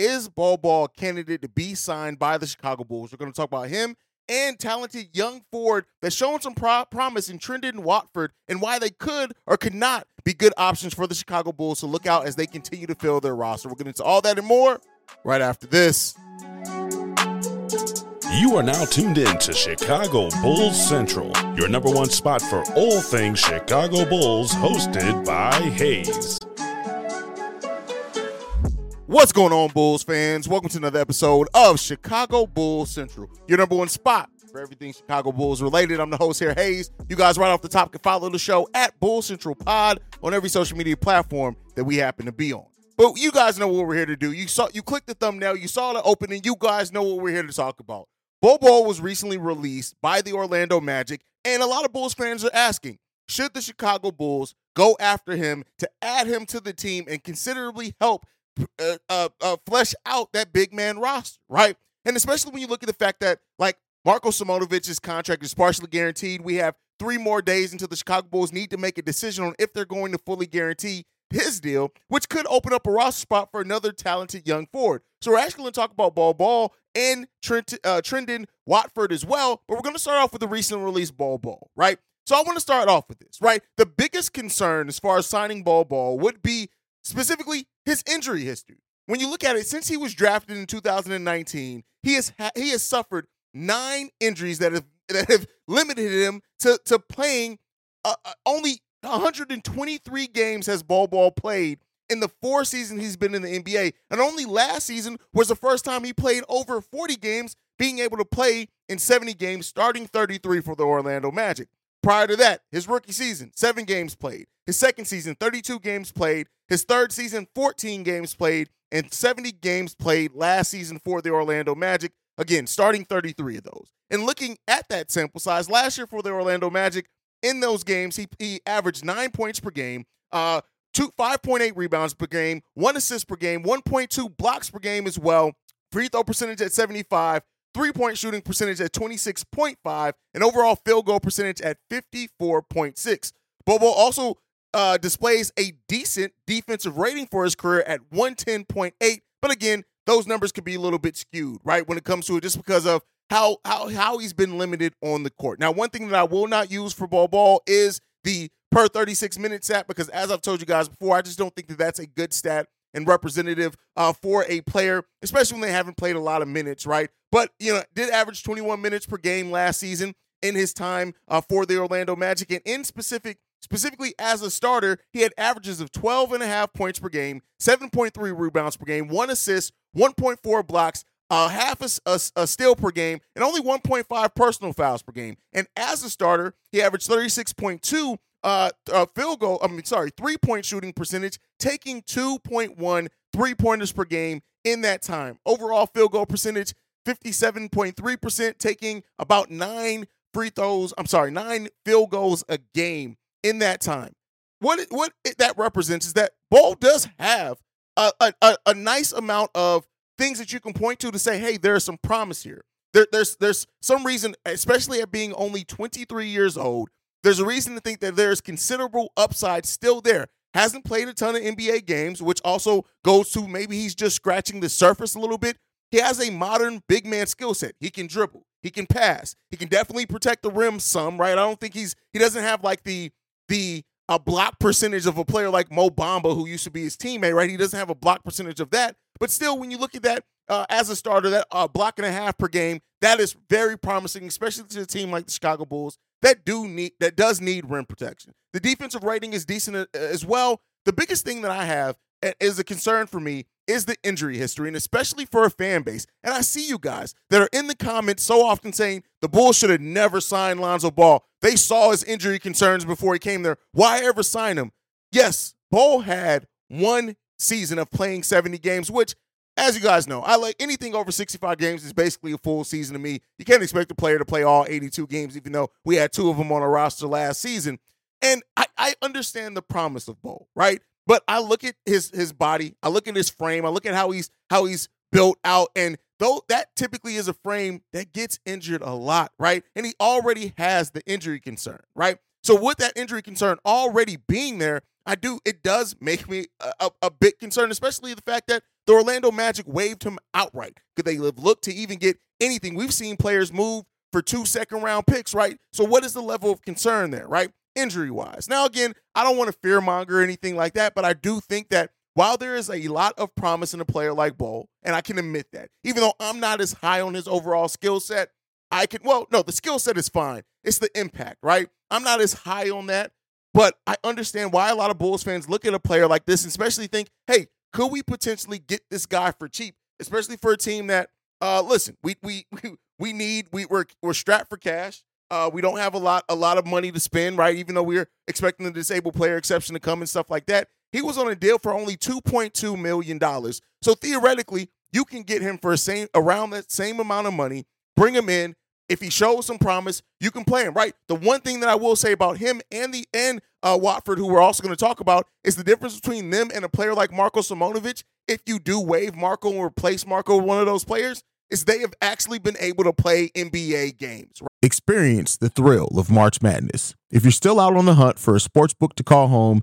is Bol Bol candidate to be signed by the Chicago Bulls? We're going to talk about him and talented young forward that's shown some pro- promise in Trendon Watford and why they could or could not be good options for the Chicago Bulls to look out as they continue to fill their roster. We're getting into all that and more right after this. You are now tuned in to Chicago Bulls Central, your number one spot for all things Chicago Bulls, hosted by Haize. What's going on, Bulls fans? Welcome to another episode of Chicago Bulls Central, your number one spot for everything Chicago Bulls related. I'm the host here, Haize. You guys, right off the top, can follow the show at Bull Central Pod on every social media platform that we happen to be on. But you guys know what we're here to do. You saw, you clicked the thumbnail, you saw the opening. You guys know what we're here to talk about. Bol was recently released by the Orlando Magic, and a lot of Bulls fans are asking, should the Chicago Bulls go after him to add him to the team and considerably help uh, uh, uh, flesh out that big man roster, right? And especially when you look at the fact that like Marko Simonovic's contract is partially guaranteed. We have three more days until the Chicago Bulls need to make a decision on if they're going to fully guarantee his deal, which could open up a roster spot for another talented young forward. So we're actually going to talk about Bol Bol and Trent, uh, Trendon Watford as well, but we're going to start off with the recent release Bol Bol, right? So I want to start off with this, right? The biggest concern as far as signing Bol Bol would be specifically his injury history. When you look at it, since he was drafted in 2019, he has ha- he has suffered nine injuries that have that have limited him to to playing uh, uh, only 123 games has Bol Bol played in the four seasons he's been in the NBA, and only last season was the first time he played over 40 games, being able to play in 70 games, starting 33 for the Orlando Magic. Prior to that, his rookie season, seven games played. His second season, 32 games played. His third season, 14 games played, and 70 games played last season for the Orlando Magic. Again, starting 33 of those. And looking at that sample size, last year for the Orlando Magic, in those games, he, he averaged nine points per game, uh, two 5.8 rebounds per game, one assist per game, 1.2 blocks per game as well, free throw percentage at 75, three point shooting percentage at 26.5, and overall field goal percentage at 54.6. Bol Bol also uh, displays a decent defensive rating for his career at 110.8. But again, those numbers could be a little bit skewed, right, when it comes to it, just because of how how how he's been limited on the court. Now, one thing that I will not use for Bol Bol is the per 36 minute stat because, as I've told you guys before, I just don't think that that's a good stat and representative uh, for a player, especially when they haven't played a lot of minutes, right? But you know, did average 21 minutes per game last season in his time uh, for the Orlando Magic, and in specific Specifically, as a starter, he had averages of 12 and a half points per game, 7.3 rebounds per game, one assist, 1.4 blocks, uh, half a, a, a, steal per game, and only 1.5 personal fouls per game. And as a starter, he averaged 36.2 uh, uh, field goal, I mean, sorry, three point shooting percentage, taking 2.1 three pointers per game in that time. Overall field goal percentage, 57.3%, taking about nine free throws, I'm sorry, nine field goals a game in that time. What it, what that represents is that Bol does have a, a, a nice amount of things that you can point to to say, hey, there's some promise here. There, there's there's some reason, especially at being only 23 years old, there's a reason to think that there's considerable upside still there. Hasn't played a ton of NBA games, which also goes to maybe he's just scratching the surface a little bit. He has a modern big man skill set. He can dribble. He can pass. He can definitely protect the rim some, right? I don't think he's he doesn't have like the the a block percentage of a player like Mo Bamba, who used to be his teammate, right? He doesn't have a block percentage of that. But still, when you look at that uh, as a starter, that uh, block and a half per game, that is very promising, especially to a team like the Chicago Bulls that do need that does need rim protection. The defensive rating is decent uh, as well. The biggest thing that I have is a concern for me is the injury history, and especially for a fan base. And I see you guys that are in the comments so often saying the Bulls should have never signed Lonzo Ball. They saw his injury concerns before he came there. Why ever sign him? Yes, Bol had one season of playing 70 games, which, as you guys know, I like anything over 65 games is basically a full season to me. You can't expect a player to play all 82 games, even though we had two of them on a roster last season. And I, I understand the promise of Bol, right? But I look at his his body, I look at his frame, I look at how he's how he's built out, and though that typically is a frame that gets injured a lot, right? And he already has the injury concern, right? So with that injury concern already being there, I do. It does make me a, a, a bit concerned, especially the fact that the Orlando Magic waived him outright. Could they have looked to even get anything? We've seen players move for two second round picks, right? So what is the level of concern there, right? Injury wise. Now, again, I don't want to fearmonger or anything like that, but I do think that while there is a lot of promise in a player like Bol, and I can admit that, even though I'm not as high on his overall skill set, I can, well, no, the skill set is fine. It's the impact, right? I'm not as high on that, but I understand why a lot of Bulls fans look at a player like this and especially think, hey, could we potentially get this guy for cheap, especially for a team that, uh, listen, we we we need we we're we're strapped for cash. Uh, we don't have a lot a lot of money to spend, right? Even though we're expecting the disabled player exception to come and stuff like that. He was on a deal for only two point two million dollars. So theoretically, you can get him for a same around that same amount of money. Bring him in. If he shows some promise, you can play him, right? The one thing that I will say about him and the and uh, Watford, who we're also going to talk about, is the difference between them and a player like Marko Simonovic. If you do waive Marko and replace Marco with one of those players, is they have actually been able to play NBA games. Right? Experience the thrill of March Madness. If you're still out on the hunt for a sports book to call home,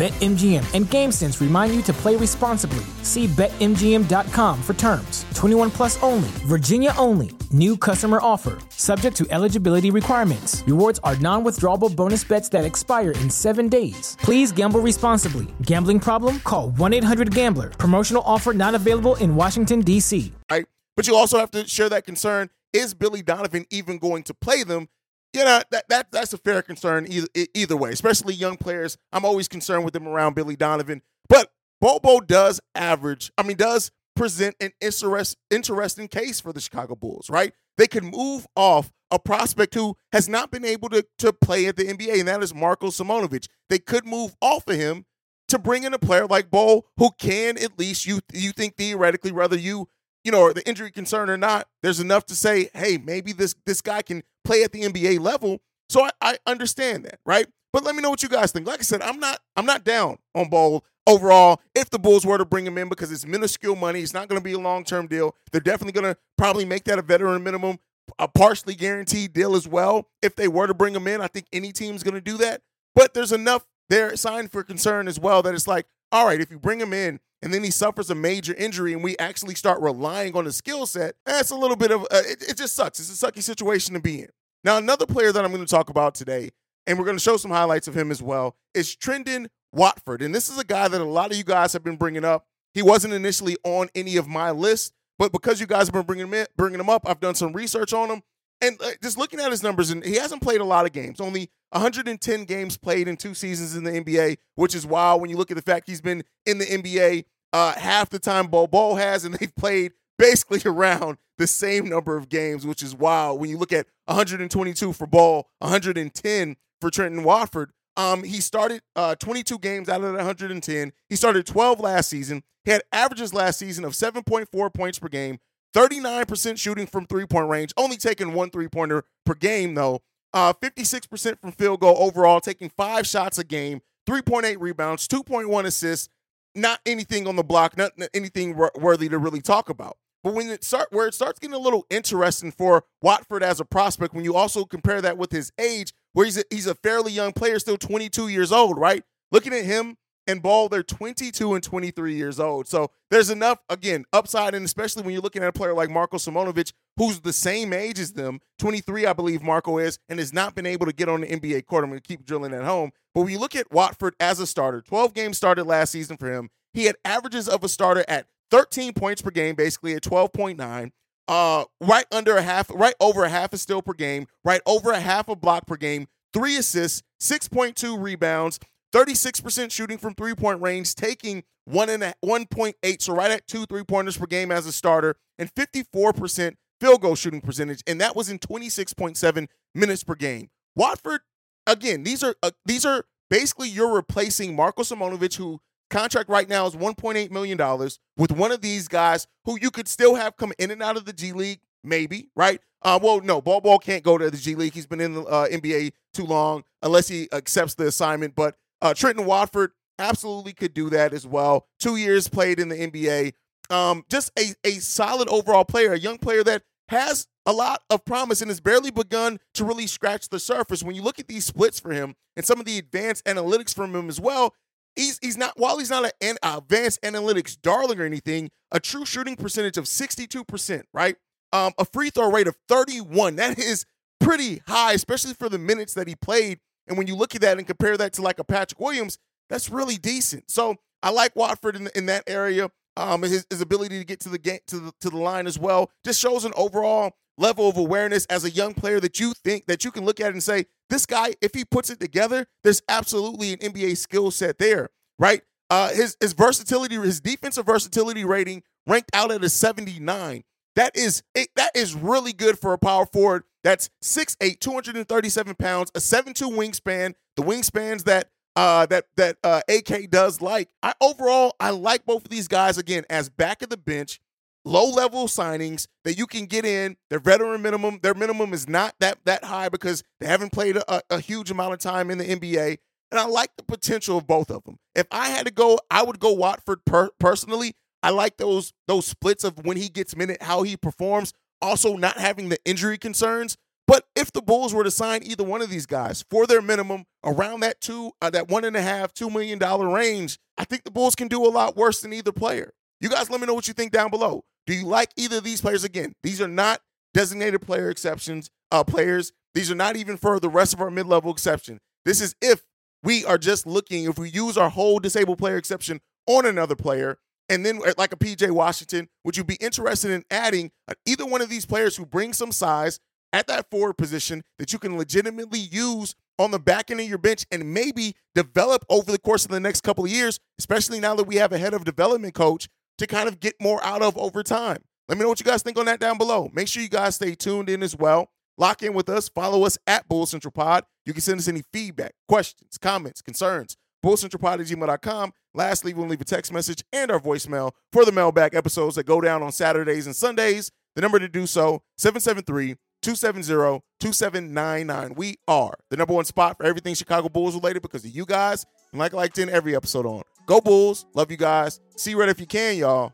BetMGM and GameSense remind you to play responsibly. See BetMGM.com for terms. 21 plus only, Virginia only. New customer offer, subject to eligibility requirements. Rewards are non withdrawable bonus bets that expire in seven days. Please gamble responsibly. Gambling problem? Call 1 800 Gambler. Promotional offer not available in Washington, D.C. Right. But you also have to share that concern. Is Billy Donovan even going to play them? You know, that, that that's a fair concern either, either way, especially young players. I'm always concerned with them around Billy Donovan. But Bol Bol does average, I mean, does present an interest, interesting case for the Chicago Bulls, right? They could move off a prospect who has not been able to, to play at the NBA, and that is Marko Simonovic. They could move off of him to bring in a player like Bo who can at least you you think theoretically, whether you you know the injury concern or not, there's enough to say, hey, maybe this this guy can play at the NBA level. So I, I understand that, right? But let me know what you guys think. Like I said, I'm not I'm not down on Bol overall. If the Bulls were to bring him in because it's minuscule money, it's not going to be a long term deal. They're definitely going to probably make that a veteran minimum, a partially guaranteed deal as well. If they were to bring him in, I think any team's going to do that. But there's enough there signed for concern as well that it's like, all right, if you bring him in and then he suffers a major injury and we actually start relying on his skill set, that's a little bit of uh, it, it just sucks. It's a sucky situation to be in. Now, another player that I'm going to talk about today, and we're going to show some highlights of him as well, is Trendon Watford. And this is a guy that a lot of you guys have been bringing up. He wasn't initially on any of my lists, but because you guys have been bringing him, in, bringing him up, I've done some research on him. And uh, just looking at his numbers, and he hasn't played a lot of games, only 110 games played in two seasons in the NBA, which is wild when you look at the fact he's been in the NBA uh, half the time Bol has, and they've played basically around the same number of games, which is wild. When you look at 122 for Bol, 110 for Trendon Watford, um, he started uh, 22 games out of the 110. He started 12 last season. He had averages last season of 7.4 points per game, 39% shooting from three point range, only taking one three pointer per game, though. Uh, 56% from field goal overall, taking five shots a game, 3.8 rebounds, 2.1 assists, not anything on the block, not anything worthy to really talk about. But when it start where it starts getting a little interesting for Watford as a prospect, when you also compare that with his age, where he's a, he's a fairly young player, still 22 years old, right? Looking at him and Bol, they're 22 and 23 years old. So there's enough, again, upside, and especially when you're looking at a player like Marko Simonovic, who's the same age as them, 23, I believe Marco is, and has not been able to get on the NBA court. I'm going to keep drilling at home. But when you look at Watford as a starter, 12 games started last season for him. He had averages of a starter at 13 points per game, basically at 12.9. Uh, right under a half, right over a half a steal per game, right over a half a block per game, three assists, 6.2 rebounds, 36% shooting from three point range, taking one and a, 1.8, so right at two three pointers per game as a starter, and 54% field goal shooting percentage, and that was in 26.7 minutes per game. Watford, again, these are uh, these are basically you're replacing Marko Simonovic, who contract right now is 1.8 million dollars, with one of these guys who you could still have come in and out of the G League, maybe, right? Uh, well, no, Bol Bol can't go to the G League. He's been in the uh, NBA too long, unless he accepts the assignment. But uh, Trendon Watford absolutely could do that as well. Two years played in the NBA. Um, just a, a solid overall player, a young player that has a lot of promise and has barely begun to really scratch the surface. When you look at these splits for him and some of the advanced analytics from him as well, he's he's not while he's not an advanced analytics darling or anything, a true shooting percentage of 62%, right? Um, a free throw rate of 31. That is pretty high, especially for the minutes that he played and when you look at that and compare that to like a Patrick Williams, that's really decent. So I like Watford in, in that area. Um, his, his ability to get to the game to the to the line as well just shows an overall level of awareness as a young player that you think that you can look at and say this guy if he puts it together there's absolutely an NBA skill set there right uh, his his versatility his defensive versatility rating ranked out at a 79 That is it, that is really good for a power forward that's 6'8, 237 pounds, a 7'2 wingspan, the wingspans that uh, that that uh, AK does like. I overall I like both of these guys again as back of the bench, low level signings that you can get in. Their veteran minimum, their minimum is not that that high because they haven't played a, a huge amount of time in the NBA. And I like the potential of both of them. If I had to go, I would go Watford per- personally. I like those those splits of when he gets minute, how he performs also not having the injury concerns. But if the Bulls were to sign either one of these guys for their minimum around that two, uh, that one and a half, two million dollar range, I think the Bulls can do a lot worse than either player. You guys, let me know what you think down below. Do you like either of these players? Again, these are not designated player exceptions, uh, players. These are not even for the rest of our mid level exception. This is if we are just looking, if we use our whole disabled player exception on another player and then, uh, like a PJ Washington, would you be interested in adding uh, either one of these players who bring some size at that forward position that you can legitimately use on the back end of your bench and maybe develop over the course of the next couple of years, especially now that we have a head of development coach to kind of get more out of over time? Let me know what you guys think on that down below. Make sure you guys stay tuned in as well. Lock in with us. Follow us at Bull Central Pod. You can send us any feedback, questions, comments, concerns bullcentralpod at gmail.com. Lastly, we'll leave a text message and our voicemail for the mailbag episodes that go down on Saturdays and Sundays. The number to do so, 773 270 2799. We are the number one spot for everything Chicago Bulls related because of you guys. And like I like to end every episode on. Go Bulls. Love you guys. See you right if you can, y'all.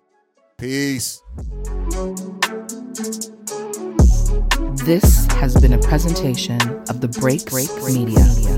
Peace. This has been a presentation of the Break Break Media.